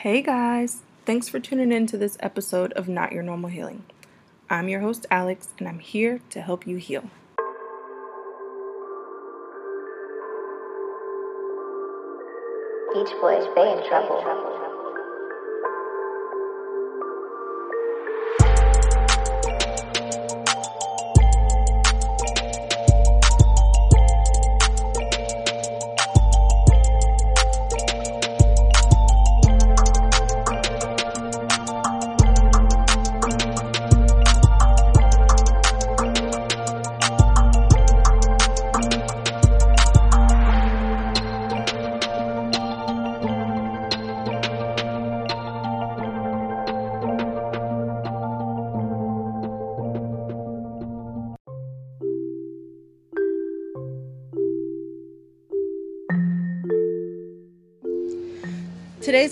Hey guys, thanks for tuning in to this episode of Not Your Normal Healing. I'm your host, Alex, and I'm here to help you heal. Beach Boys, they in trouble.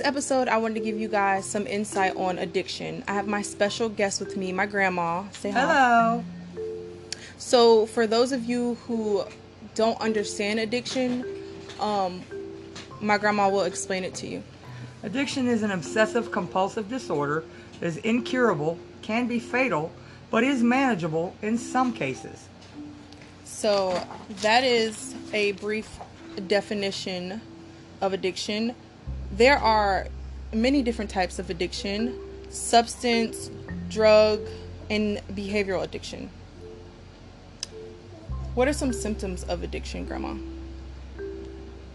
Episode, I wanted to give you guys some insight on addiction. I have my special guest with me, my grandma. Say hi. Hello. So, for those of you who don't understand addiction, um, my grandma will explain it to you. Addiction is an obsessive compulsive disorder that is incurable, can be fatal, but is manageable in some cases. So, that is a brief definition of addiction. There are many different types of addiction substance, drug, and behavioral addiction. What are some symptoms of addiction, Grandma?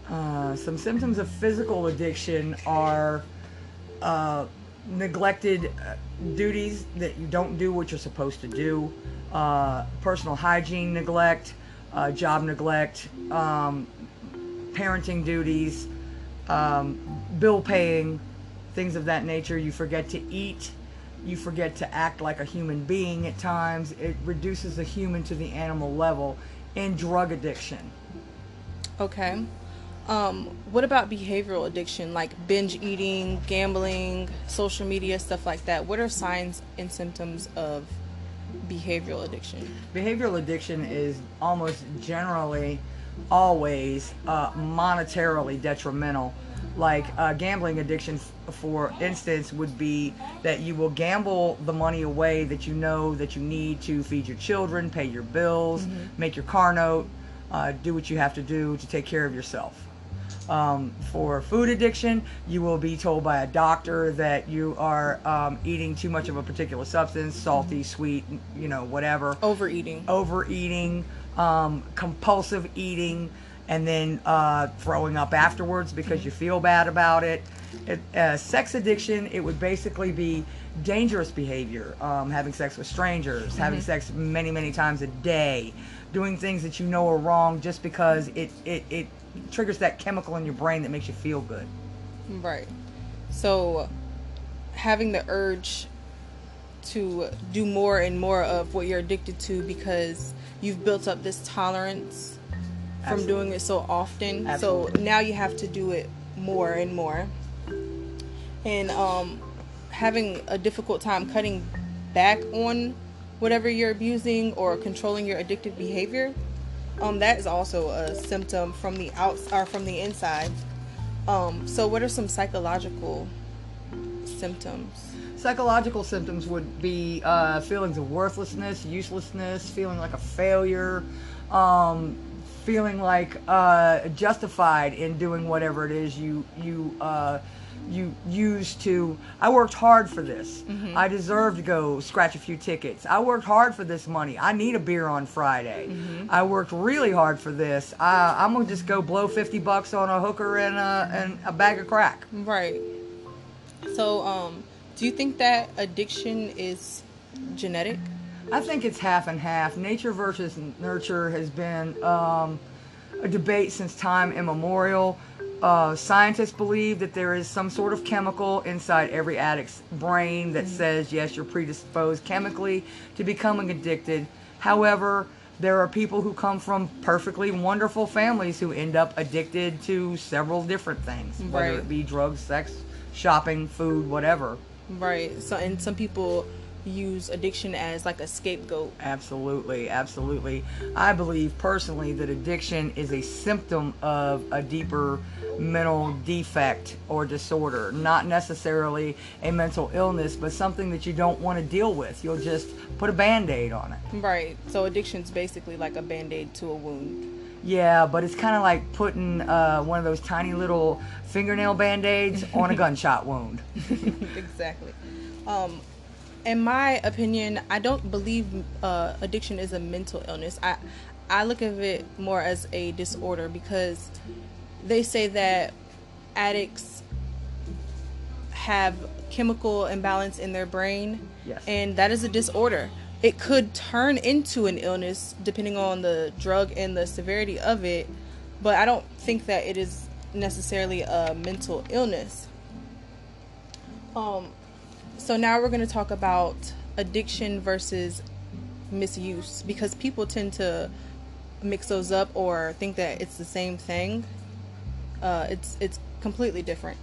Uh, some symptoms of physical addiction are uh, neglected uh, duties that you don't do what you're supposed to do, uh, personal hygiene neglect, uh, job neglect, um, parenting duties, um, bill paying, things of that nature. You forget to eat. You forget to act like a human being at times. It reduces the human to the animal level. And drug addiction. Okay. Um, what about behavioral addiction, like binge eating, gambling, social media, stuff like that? What are signs and symptoms of behavioral addiction? Behavioral addiction is almost generally always uh, monetarily detrimental. Like uh, gambling addiction, for instance, would be that you will gamble the money away that you know that you need to feed your children, pay your bills, make your car note, uh, do what you have to do to take care of yourself. Um, for food addiction, you will be told by a doctor that you are um, eating too much of a particular substance, salty, sweet, you know, whatever Overeating. overeating, um, compulsive eating, and then uh, throwing up afterwards because you feel bad about it. it uh, sex addiction, it would basically be dangerous behavior, um, having sex with strangers, having sex many, many times a day, doing things that you know are wrong just because it, it, it triggers that chemical in your brain that makes you feel good. Right. So, having the urge to do more and more of what you're addicted to because you've built up this tolerance from doing it so often. Absolutely. So now you have to do it more and more. And um, having a difficult time cutting back on whatever you're abusing or controlling your addictive behavior. Um, that is also a symptom from the outs or from the inside. Um, so what are some psychological symptoms? Psychological symptoms would be uh, feelings of worthlessness, uselessness, feeling like a failure, um, feeling like uh, justified in doing whatever it is you you uh, you use to. I worked hard for this. I deserve to go scratch a few tickets. I worked hard for this money. I need a beer on Friday. I worked really hard for this. I, I'm gonna just go blow fifty bucks on a hooker and a and a bag of crack. Right. So, um, do you think that addiction is genetic? I think it's half and half. Nature versus nurture has been um, a debate since time immemorial. Uh, scientists believe that there is some sort of chemical inside every addict's brain that says, yes, you're predisposed chemically to becoming addicted. However, there are people who come from perfectly wonderful families who end up addicted to several different things, whether it be drugs, sex, shopping, food, whatever. Right. So, and some people use addiction as like a scapegoat. Absolutely, absolutely. I believe personally that addiction is a symptom of a deeper mental defect or disorder, not necessarily a mental illness, but something that you don't want to deal with. You'll just put a band aid on it. Right. So addiction's basically like a band aid to a wound. Yeah, but it's kind of like putting uh, one of those tiny little fingernail band aids on a gunshot wound. exactly. Um, in my opinion, I don't believe uh, addiction is a mental illness. I I look at it more as a disorder because they say that addicts have chemical imbalance in their brain, Yes. and that is a disorder. It could turn into an illness depending on the drug and the severity of it, but I don't think that it is necessarily a mental illness. Um, so now we're going to talk about addiction versus misuse because people tend to mix those up or think that it's the same thing. Uh, it's it's completely different.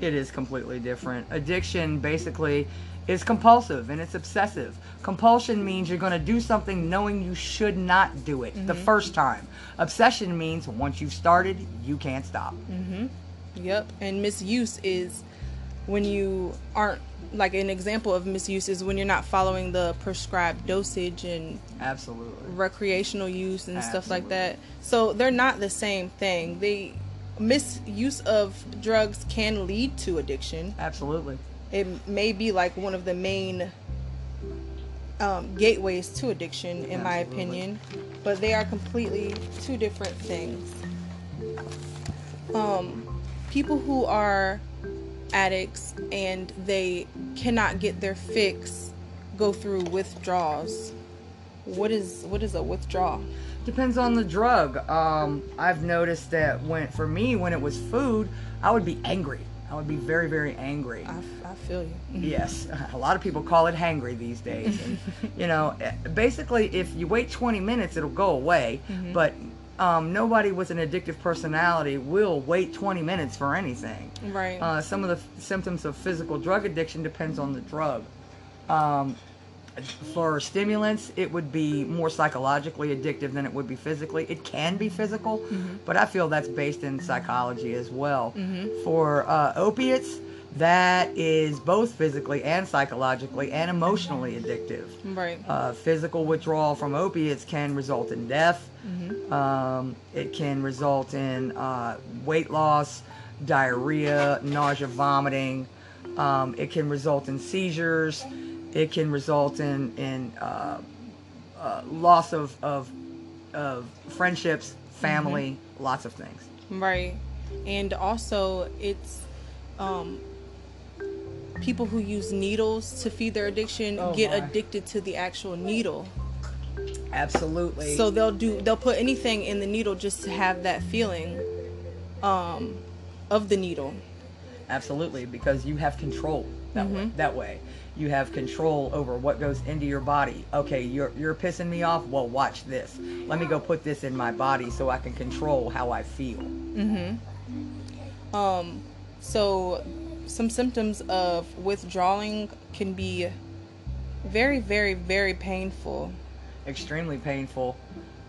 It is completely different. Addiction basically is compulsive and it's obsessive. Compulsion means you're going to do something knowing you should not do it the first time. Obsession means once you've started, you can't stop. Mm-hmm. Yep. And misuse is when you aren't like an example of misuse is when you're not following the prescribed dosage and Absolutely. recreational use and stuff like that. So they're not the same thing. They misuse of drugs can lead to addiction. Absolutely. It may be like one of the main um, gateways to addiction, in my opinion, but they are completely two different things. Um, people who are addicts and they cannot get their fix go through withdrawals. What is what is a withdrawal? Depends on the drug. Um, I've noticed that when, for me, when it was food, I would be angry. I would be very, very angry. I, I feel you. Yes, a lot of people call it hangry these days. And, you know, eh, basically, if you wait 20 minutes, it'll go away. But um, nobody with an addictive personality will wait 20 minutes for anything. Right. Uh, some of the f- symptoms of physical drug addiction depends on the drug. Um, for stimulants, it would be more psychologically addictive than it would be physically. It can be physical, but I feel that's based in psychology as well. For uh, opiates, that is both physically and psychologically and emotionally addictive. right. Uh, physical withdrawal from opiates can result in death. Um, it can result in uh, weight loss, diarrhea, nausea, vomiting. Um, it can result in seizures. It can result in in uh, uh, loss of, of of friendships, family, lots of things. Right. And also it's um people who use needles to feed their addiction Oh, get my. addicted to the actual needle. Absolutely. So they'll do they'll put anything in the needle just to have that feeling um of the needle. Absolutely, because you have control that way. That way, you have control over what goes into your body. Okay, you're you're pissing me off. Well, watch this. Let me go put this in my body so I can control how I feel. Mm-hmm. Um so some symptoms of withdrawing can be very very very painful. Extremely painful.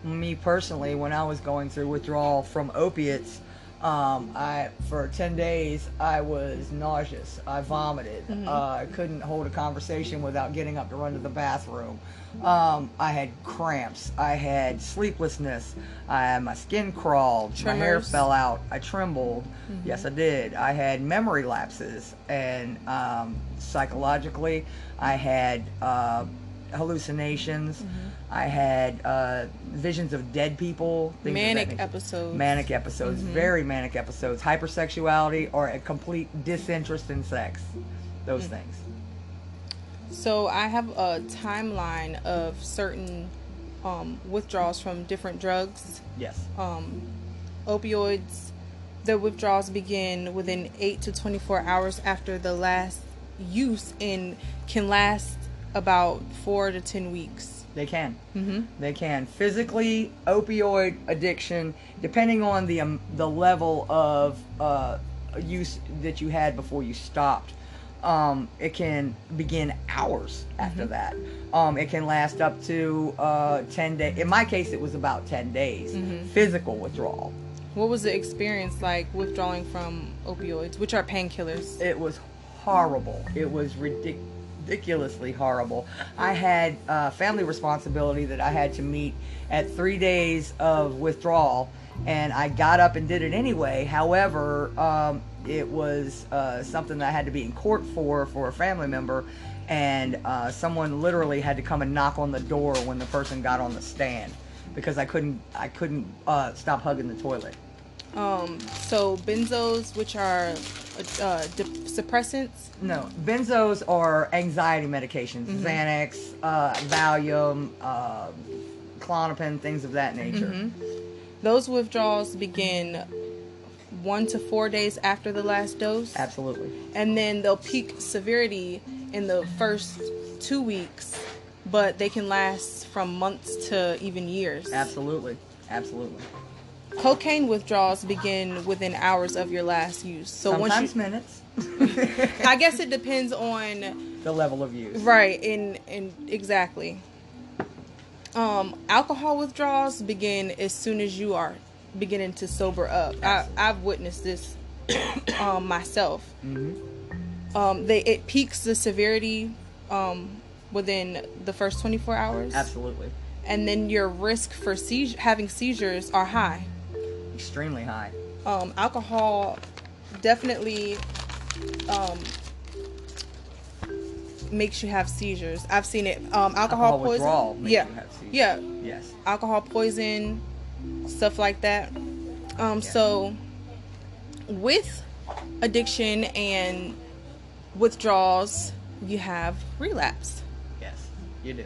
Me personally, when I was going through withdrawal from opiates, um, I for ten days I was nauseous. I vomited. Uh, I couldn't hold a conversation without getting up to run to the bathroom. Um, I had cramps. I had sleeplessness. I, my skin crawled. My hair fell out. I trembled. Yes, I did. I had memory lapses, and um, psychologically, I had uh, hallucinations. I had uh, visions of dead people. things of that Manic episodes. Manic episodes, very manic episodes, hypersexuality, or a complete disinterest in sex. Those things. So I have a timeline of certain um, withdrawals from different drugs. Yes. Um, opioids, the withdrawals begin within 8 to 24 hours after the last use and can last about 4 to 10 weeks. They can. Mm-hmm. They can. Physically, opioid addiction, depending on the um, the level of uh, use that you had before you stopped. Um, it can begin hours after that. Um, it can last up to uh, 10 days. In my case, it was about 10 days. Physical withdrawal. What was the experience like withdrawing from opioids, which are painkillers? It was horrible. It was ridic- ridiculously horrible. I had uh, family responsibility that I had to meet at three days of withdrawal, and I got up and did it anyway. However, um, it was uh, something that I had to be in court for for a family member, and uh, someone literally had to come and knock on the door when the person got on the stand because I couldn't I couldn't uh, stop hugging the toilet. Um, so benzos, which are uh, de- suppressants. No, benzos are anxiety medications. Mm-hmm. Xanax, uh, Valium, uh, Klonopin, things of that nature. Mm-hmm. Those withdrawals begin one to four days after the last dose, Absolutely. and then they'll peak severity in the first two weeks, but they can last from months to even years. Absolutely. Absolutely. Cocaine withdrawals begin within hours of your last use. So Sometimes once minutes. I guess it depends on the level of use. right and in exactly. Um, alcohol withdrawals begin as soon as you are beginning to sober up. I, I've witnessed this um, myself. Um, they it peaks the severity um, within the first 24 hours, Absolutely. and then your risk for seizure, having seizures are high. Extremely high. um, alcohol definitely um, makes you have seizures. I've seen it. Um, alcohol, Alcohol poison. yeah, you have seizures. yeah. Yes. Alcohol poison, stuff like that. Um, so with addiction and withdrawals, you have relapse. Yes. You do.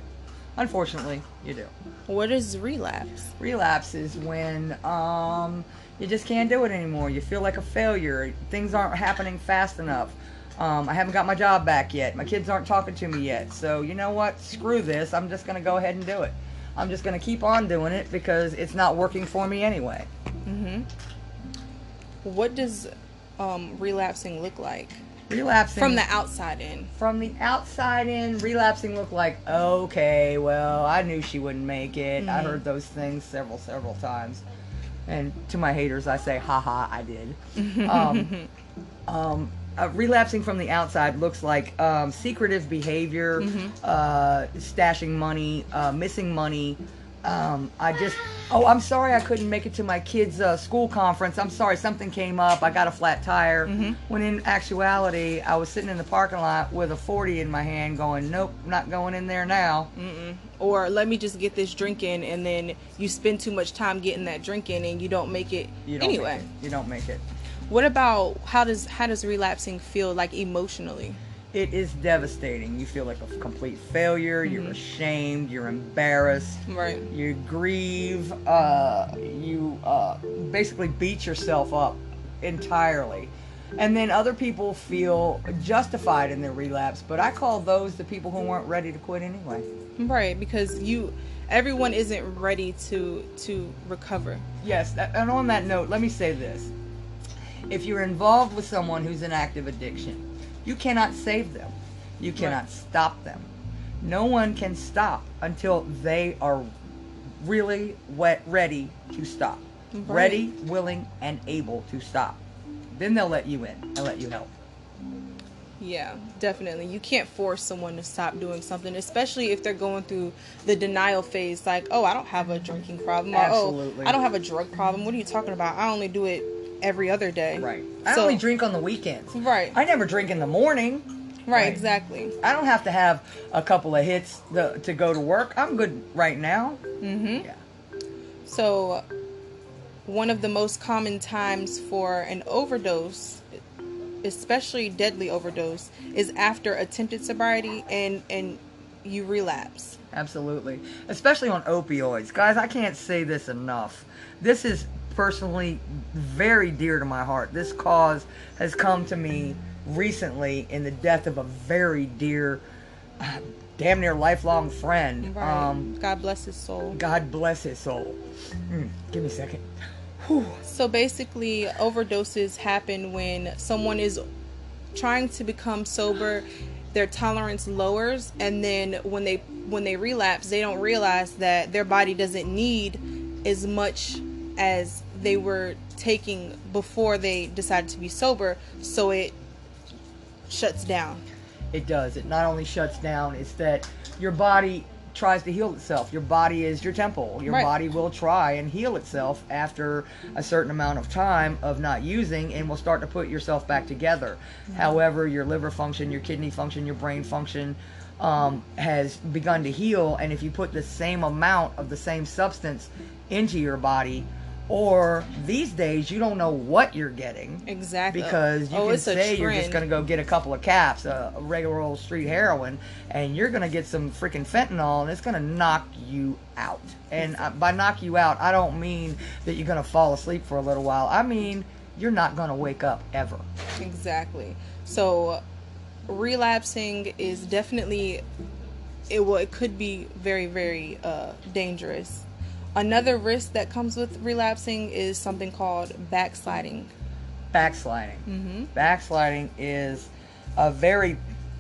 Unfortunately, you do. What is relapse? relapse is when um, you just can't do it anymore. You feel like a failure. Things aren't happening fast enough. Um, I haven't got my job back yet. My kids aren't talking to me yet. So you know what? Screw this. I'm just gonna go ahead and do it. I'm just gonna keep on doing it because it's not working for me anyway. Mm-hmm. What does um, relapsing look like Relapsing from the outside in? from the outside in, relapsing looked like okay. Well, I knew she wouldn't make it. I heard those things several, several times. And to my haters, I say, haha, I did. Um, um, uh, relapsing from the outside looks like um, secretive behavior, uh, stashing money, uh, missing money. Um, I just, oh, I'm sorry I couldn't make it to my kids' uh, school conference. I'm sorry something came up. I got a flat tire. When in actuality, I was sitting in the parking lot with a 40 in my hand, going, nope, not going in there now. or let me just get this drink in and then you spend too much time getting that drink in and you don't make it You don't anyway Make it. You don't make it. what about how does how does relapsing feel like emotionally It is devastating. You feel like a complete failure. You're ashamed. You're embarrassed. right You grieve. Uh, you uh, basically beat yourself up entirely. And then other people feel justified in their relapse, but I call those the people who weren't ready to quit anyway. right because you everyone isn't ready to to recover Yes, and on that note, let me say this. If you're involved with someone who's in active addiction, you cannot save them. You cannot stop them. No one can stop until they are really wet, ready to stop. Right. Ready, willing, and able to stop. Then they'll let you in and let you help. yeah definitely you can't force someone to stop doing something especially if they're going through the denial phase like oh i don't have a drinking problem or Absolutely. oh i don't have a drug problem what are you talking about i only do it every other day Right. I So- only drink on the weekends. right I never drink in the morning. right Right. exactly I don't have to have a couple of hits to, to go to work. I'm good right now. mm-hmm Yeah. So, one of the most common times for an overdose, especially deadly overdose, is after attempted sobriety and and you relapse. Absolutely. Especially on opioids. Guys, I can't say this enough. This is personally very dear to my heart. This cause has come to me recently in the death of a very dear, uh, damn near lifelong friend. Right. Um, God bless his soul. God bless his soul. Mm, give me a second. Whew. So basically, overdoses happen when someone is trying to become sober their tolerance lowers and then when they when they relapse they don't realize that their body doesn't need as much as they were taking before they decided to be sober so it shuts down it does it not only shuts down it's that your body tries to heal itself. Your body is your temple. Your Right. body will try and heal itself after a certain amount of time of not using and will start to put yourself back together. However, your liver function, your kidney function, your brain function um, has begun to heal. And if you put the same amount of the same substance into your body, or these days you don't know what you're getting exactly because you oh, can say you're just going to go get a couple of caps, a regular old street heroin, and you're going to get some freaking fentanyl, and it's going to knock you out. And uh, by knock you out, I don't mean that you're going to fall asleep for a little while. I mean you're not going to wake up ever. Exactly. So relapsing is definitely it well it could be very very uh, dangerous. Another risk that comes with relapsing is something called backsliding. Backsliding. Mm-hmm. Backsliding is a very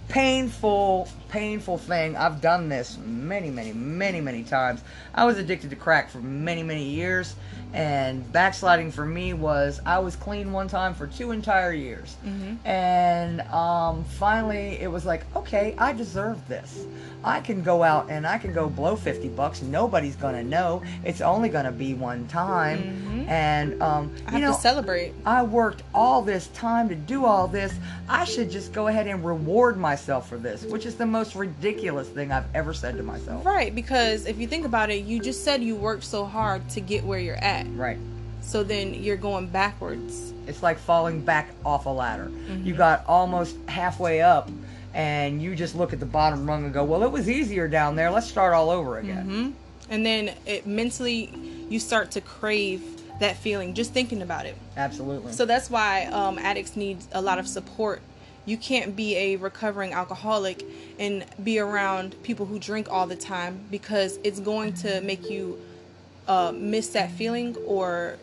painful, painful thing. I've done this many, many, many, many times. I was addicted to crack for many, many years, and backsliding for me was I was clean one time for two entire years, and um, finally it was like, okay, I deserve this. I can go out and I can go blow fifty bucks. Nobody's gonna know. It's only gonna be one time, and um, I you have know, to celebrate. I worked all this time to do all this. I should just go ahead and reward myself for this, which is the most ridiculous thing I've ever said to myself. Right, because if you think about it, you just said you worked so hard to get where you're at. Right. So then you're going backwards. It's like falling back off a ladder. Mm-hmm. You got almost halfway up and you just look at the bottom rung and go, "Well, it was easier down there. Let's start all over again." hmm And then it mentally you start to crave that feeling just thinking about it. Absolutely. So that's why um, addicts need a lot of support. You can't be a recovering alcoholic and be around people who drink all the time because it's going to make you uh, miss that feeling or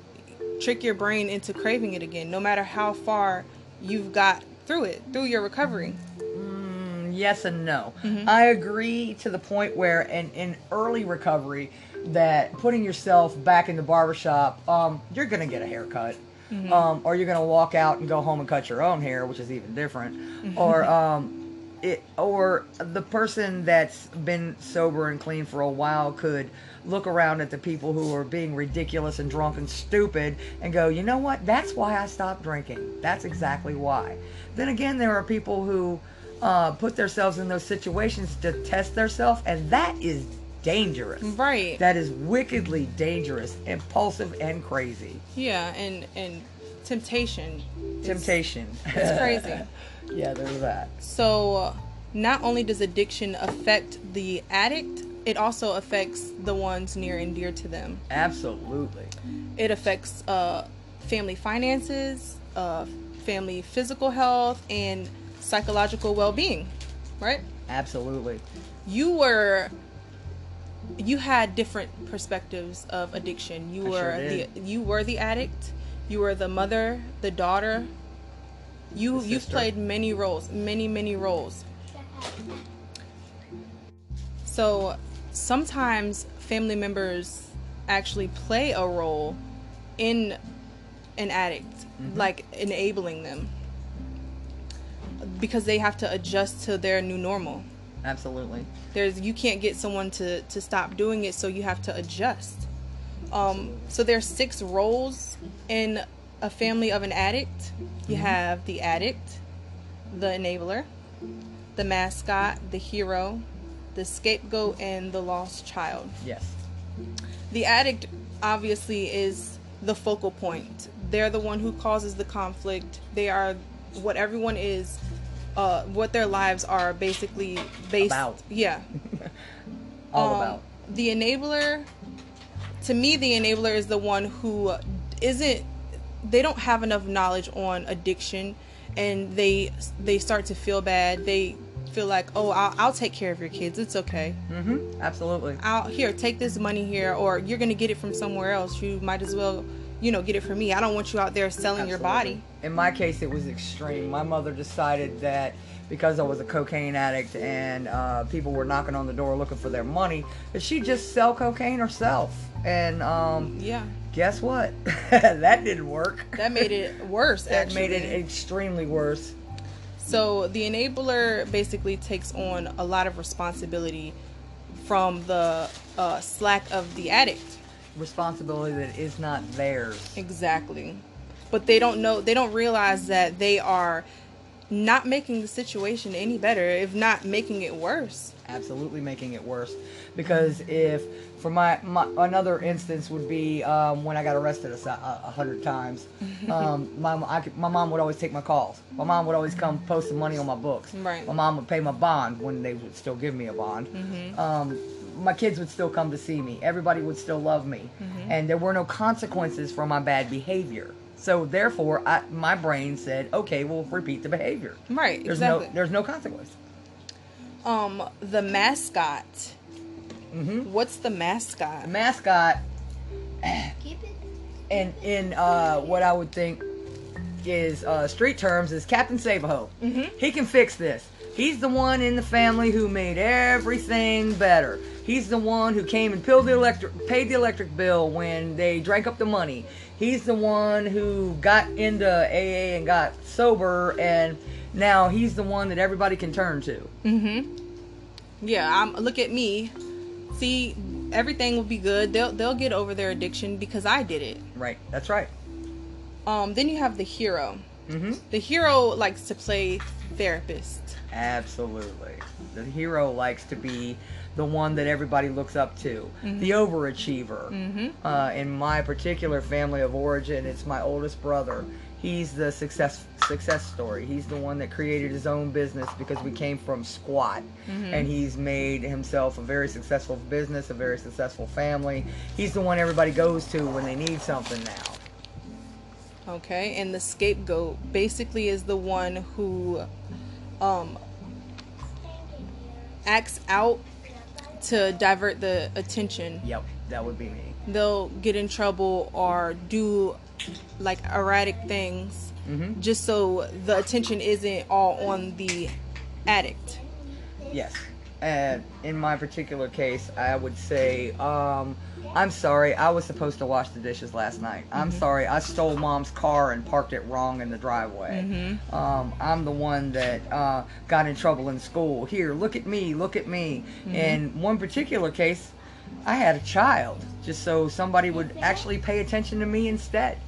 trick your brain into craving it again, no matter how far you've got through it, through your recovery. yes and no. Mm-hmm. I agree to the point where in, in early recovery that putting yourself back in the barbershop, um, you're gonna get a haircut. Mm-hmm. Um, or you're gonna walk out and go home and cut your own hair, which is even different. Mm-hmm. Or um, it, or the person that's been sober and clean for a while could look around at the people who are being ridiculous and drunk and stupid and go, you know what? That's why I stopped drinking. That's exactly why. Then again, there are people who uh, put themselves in those situations to test themselves, and that is dangerous. Right. That is wickedly dangerous, impulsive, and crazy. yeah, and and temptation. Temptation. It's crazy. yeah, there's that. So, not only does addiction affect the addict, it also affects the ones near and dear to them. Absolutely. It affects uh, family finances, uh, family physical health, and psychological well being, right? Absolutely. You were. You had different perspectives of addiction. You I were sure the you were the addict. You were the mother, the daughter. You you've played many roles, many many roles. So sometimes family members actually play a role in an addict, like enabling them because they have to adjust to their new normal. Absolutely. There's you can't get someone to to stop doing it, so you have to adjust. Um, so there's six roles in a family of an addict. You have the addict, the enabler, the mascot, the hero, the scapegoat, and the lost child. Yes. The addict obviously is the focal point. They're the one who causes the conflict. They are what everyone is, uh, what their lives are basically based. About. Yeah. All Um, about. the enabler. To me, the enabler is the one who isn't. They don't have enough knowledge on addiction, and they they start to feel bad. They feel like, oh, I'll, I'll take care of your kids. It's okay. Mm-hmm. Absolutely. I'll here take this money here, or you're gonna get it from somewhere else. You might as well, you know, get it from me. I don't want you out there selling your body. in my case, it was extreme. My mother decided that because I was a cocaine addict and uh, people were knocking on the door looking for their money, that she'd just sell cocaine herself. And um, Yeah. Guess what? that didn't work. That made it worse. That actually. made it extremely worse. So the enabler basically takes on a lot of responsibility from the uh, slack of the addict. Responsibility that is not theirs. Exactly. But they don't know, they don't realize that they are not making the situation any better, if not making it worse. absolutely making it worse. Because if for my, my another instance would be um, when I got arrested a, a hundred times um, my, I my mom would always take my calls. My mom would always come post some money on my books. Right. my mom would pay my bond when they would still give me a bond. Um, my kids would still come to see me. Everybody would still love me. And there were no consequences for my bad behavior so therefore I, my brain said okay we'll repeat the behavior Right, there's exactly. no there's no consequence Um, the mascot. hmm What's the mascot? The mascot Keep it. in in uh, what I would think is uh, street terms is Captain Savaho. Mhm. He can fix this. He's the one in the family who made everything better. He's the one who came and the electric paid the electric bill when they drank up the money. He's the one who got into AA and got sober, and now he's the one that everybody can turn to. Mm-hmm. Yeah, I'm look at me. See, everything will be good. They'll they'll get over their addiction because I did it. Right. That's right. Um, then you have the hero. hmm The hero likes to play therapist. Absolutely. The hero likes to be the one that everybody looks up to, Mm-hmm. the overachiever. Mhm. Uh, in my particular family of origin, it's my oldest brother. He's the success success story. He's the one that created his own business because we came from squat, Mm-hmm. and he's made himself a very successful business, a very successful family. He's the one everybody goes to when they need something now. Okay, and the scapegoat basically is the one who um, acts out to divert the attention. Yep, that would be me. They'll get in trouble or do like erratic things hmm just so the attention isn't all on the addict. Yes. And in my particular case, I would say, um, I'm sorry, I was supposed to wash the dishes last night. I'm sorry, I stole mom's car and parked it wrong in the driveway. Mhm. Um, I'm the one that uh, got in trouble in school. Here, look at me, look at me. In one particular case, I had a child, just so somebody would actually pay attention to me instead.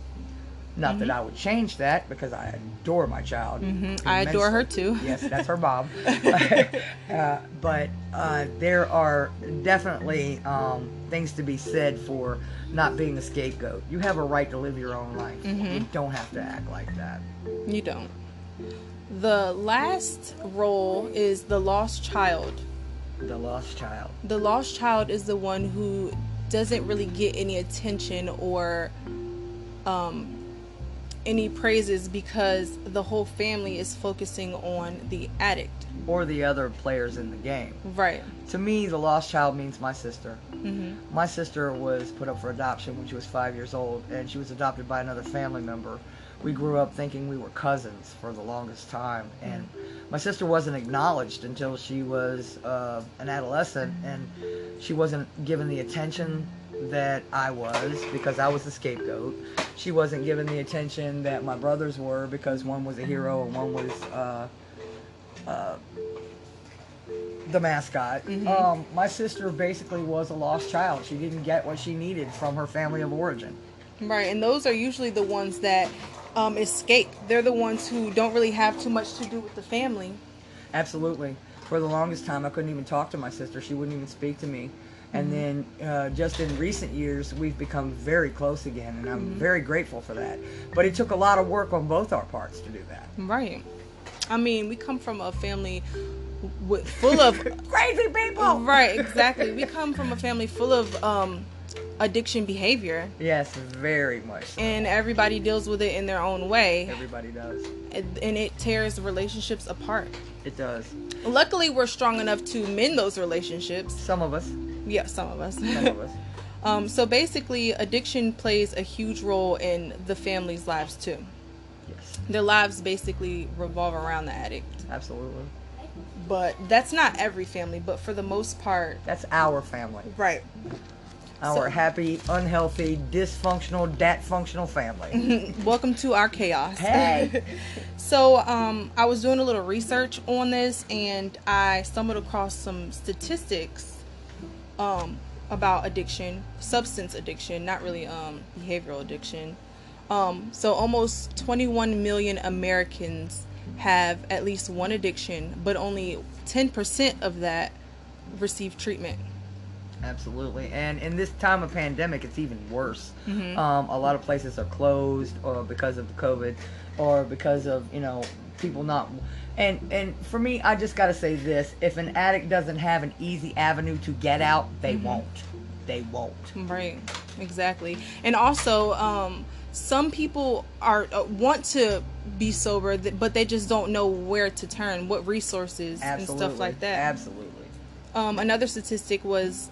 Not that I would change that because I adore my child. Mhm. I adore her too. Yes, that's her Bob. uh, but uh, there are definitely um, things to be said for not being a scapegoat. You have a right to live your own life. Mm-hmm. You don't have to act like that. You don't. The last role is the lost child. The lost child. The lost child is the one who doesn't really get any attention or um, any praises because the whole family is focusing on the addict. Or the other players in the game. Right. To me, the lost child means my sister. hmm My sister was put up for adoption when she was five years old, and she was adopted by another family member. We grew up thinking we were cousins for the longest time, and my sister wasn't acknowledged until she was uh, an adolescent, and she wasn't given the attention that I was because I was the scapegoat. She wasn't given the attention that my brothers were because one was a hero and one was uh, uh, the mascot. Um, my sister basically was a lost child. She didn't get what she needed from her family of origin. Right. And those are usually the ones that um, escape. They're the ones who don't really have too much to do with the family. Absolutely. For the longest time, I couldn't even talk to my sister. She wouldn't even speak to me. And then uh, just in recent years, we've become very close again, and I'm very grateful for that. But it took a lot of work on both our parts to do that. Right. I mean, we come from a family with full of Crazy people! right, exactly. We come from a family full of um, addiction behavior, Yes, very much so. and everybody deals with it in their own way, Everybody does. and and it tears relationships apart. It does. Luckily, we're strong enough to mend those relationships. Some of us. Yeah, some of us. Some of us. um, so basically, addiction plays a huge role in the family's lives too. Yes. Their lives basically revolve around the addict. Absolutely. But that's not every family, but for the most part, That's our family. right. Our So- happy, unhealthy, dysfunctional, dat functional family. Welcome to our chaos. Hey. so, um, I was doing a little research on this and I stumbled across some statistics um, about addiction, substance addiction, not really um, behavioral addiction. Um, so, almost 21 million Americans have at least one addiction, but only 10% of that receive treatment. Absolutely. And in this time of pandemic, it's even worse. Mhm. Um, a lot of places are closed or because of COVID or because of, you know, people not. And, and for me, I just got to say this if an addict doesn't have an easy avenue to get out, they won't. They won't. Right, exactly. And also, um, some people are uh, want to be sober, th- but they just don't know where to turn, what resources Absolutely. and stuff like that. Absolutely. Um, another statistic was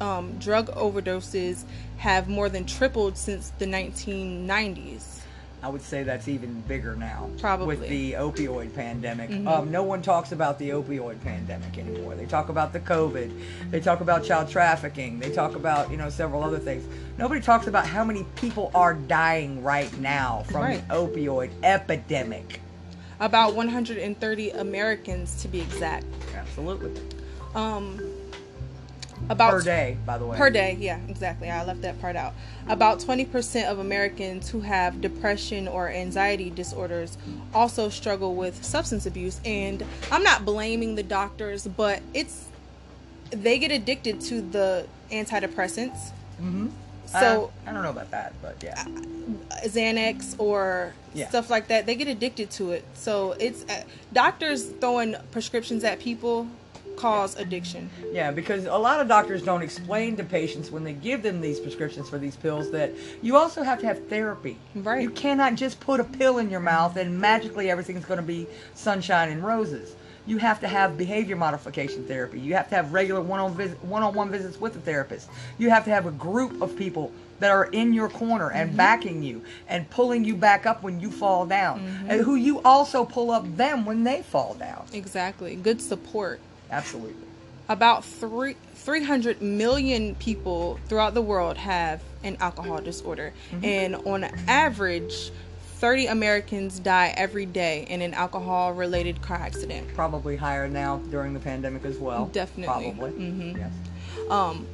um, drug overdoses have more than tripled since the 1990s. I would say that's even bigger now. Probably. With the opioid pandemic. Mhm. Um, no one talks about the opioid pandemic anymore. They talk about the COVID. They talk about child trafficking. They talk about, you know, several other things. Nobody talks about how many people are dying right now from Right. the opioid epidemic. About 130 Americans, to be exact. Absolutely. Um, about Per day, by the way. Per day, yeah, exactly. I left that part out. About 20% of Americans who have depression or anxiety disorders also struggle with substance abuse. And I'm not blaming the doctors, but it's they get addicted to the antidepressants, Mm-hmm. So- I, I don't know about that, but yeah. Xanax or Yeah. stuff like that. They get addicted to it. So it's uh, doctors throwing prescriptions at people cause addiction. Yeah, because a lot of doctors don't explain to patients when they give them these prescriptions for these pills that you also have to have therapy. Right. You cannot just put a pill in your mouth and magically everything's going to be sunshine and roses. You have to have behavior modification therapy. You have to have regular one-on-one visits with a therapist. You have to have a group of people that are in your corner and mm-hmm. backing you and pulling you back up when you fall down, mm-hmm. and who you also pull up them when they fall down. Exactly. Good support. Absolutely. about three, 300 million people throughout the world have an alcohol disorder and on average 30 americans die every day in an alcohol related car accident Probably higher now during the pandemic as well. Definitely. Probably. Mhm. Yes. um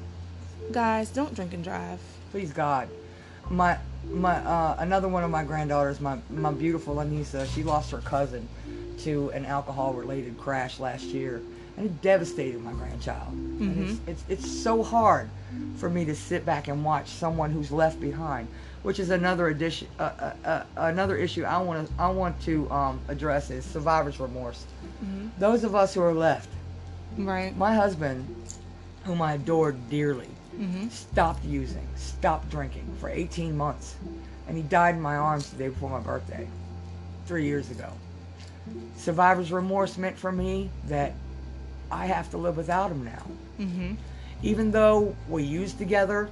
guys don't drink and drive Please God. My my uh, another one of my granddaughters, my my beautiful Anissa, she lost her cousin to an alcohol related crash last year, and it devastated my grandchild. And it's, it's it's so hard for me to sit back and watch someone who's left behind, which is another addition, uh, uh, uh, another issue I want to I want to um, address is survivor's remorse. Those of us who are left, right my husband, whom I adored dearly, hmm stopped using, stopped drinking for 18 months. And he died in my arms the day before my birthday, three years ago. Survivor's remorse meant for me that I have to live without him now. hmm Even though we used together,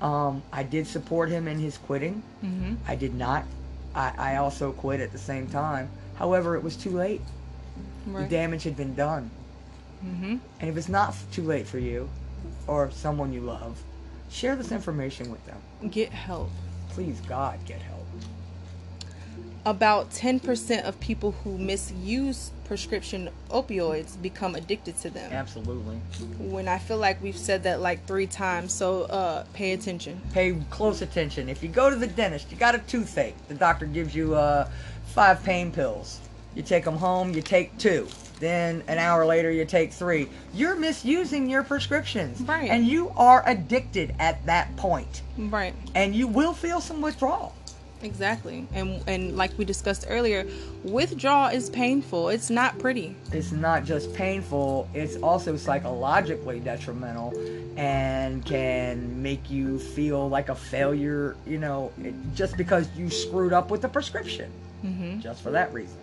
um, I did support him in his quitting. hmm I did not. I, I also quit at the same time. However, it was too late. The damage had been done. hmm And if it's not too late for you or someone you love, share this information with them. get help Please, God, get help. About 10% of people who misuse prescription opioids become addicted to them Absolutely. when I feel like we've said that like three times. So uh, pay attention. Pay close attention. If you go to the dentist, you got a toothache, the doctor gives you uh, five pain pills. You take them home, you take two. Then an hour later, you take three. You're misusing your prescriptions. Right. And you are addicted at that point. Right. And you will feel some withdrawal. Exactly. And and like we discussed earlier, withdrawal is painful. It's not pretty. it's not just painful, it's also psychologically detrimental and can make you feel like a failure, you know, just because you screwed up with the prescription. hmm Just for that reason.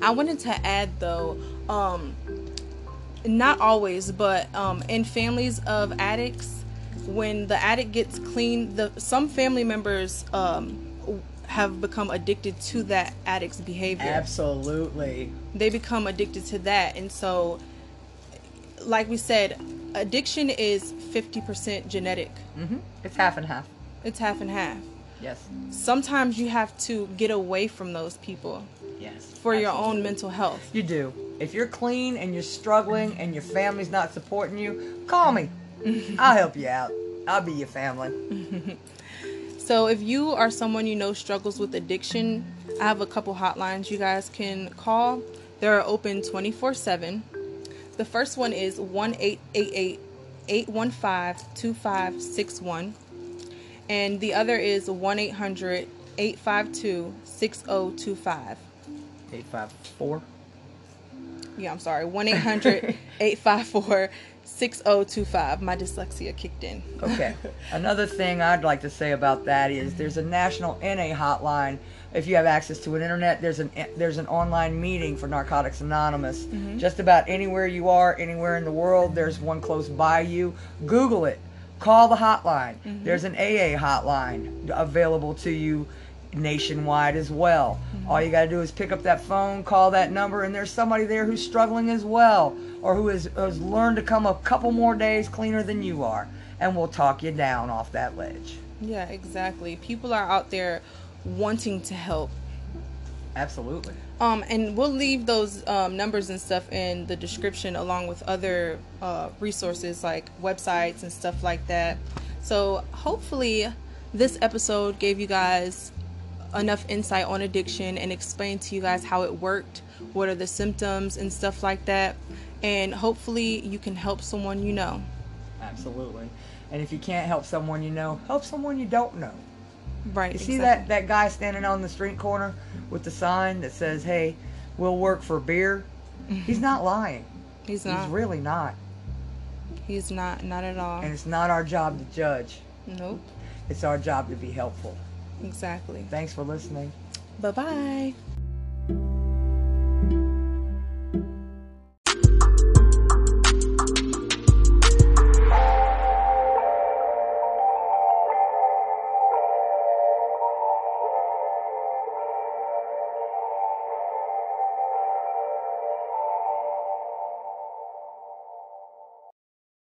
I wanted to add though, um, not always, but um, in families of addicts, when the addict gets clean, the some family members um, have become addicted to that addict's behavior. Absolutely. They become addicted to that. And so, like we said, addiction is 50% genetic, Mm-hmm. It's half and half. it's half and half. Yes. Sometimes you have to get away from those people Yes. for your own mental health. You do. If you're clean and you're struggling and your family's not supporting you, call me. I'll help you out. I'll be your family. So if you are someone you know struggles with addiction, I have a couple hotlines you guys can call. They're open 24/7. The first one is 1-888 815-2561 and the other is 1-800-852-6025. 854. Yeah, I'm sorry. 1-800-854-6025. My dyslexia kicked in. Okay. Another thing I'd like to say about that is there's a national NA hotline. If you have access to an internet, there's an there's an online meeting for Narcotics Anonymous. Mm-hmm. Just about anywhere you are, anywhere in the world, there's one close by you. Google it. Call the hotline. Mm-hmm. There's an AA hotline available to you nationwide as well. All you got to do is pick up that phone, call that number, and there's somebody there who's struggling as well, or who has, has learned to come a couple more days cleaner than you are, and we'll talk you down off that ledge. Yeah, exactly. People are out there wanting to help. Absolutely. Um, and we'll leave those um, numbers and stuff in the description along with other uh, resources like websites and stuff like that. So hopefully, this episode gave you guys enough insight on addiction and explain to you guys how it worked, what are the symptoms and stuff like that. And hopefully, you can help someone you know. Absolutely. And if you can't help someone you know, help someone you don't know. Right. You see exactly. that, that guy standing on the street corner with the sign that says, hey, we'll work for beer? He's not lying. He's not. He's really not. He's not. Not at all. And it's not our job to judge, Nope. it's our job to be helpful. Exactly. Thanks for listening. Bye bye.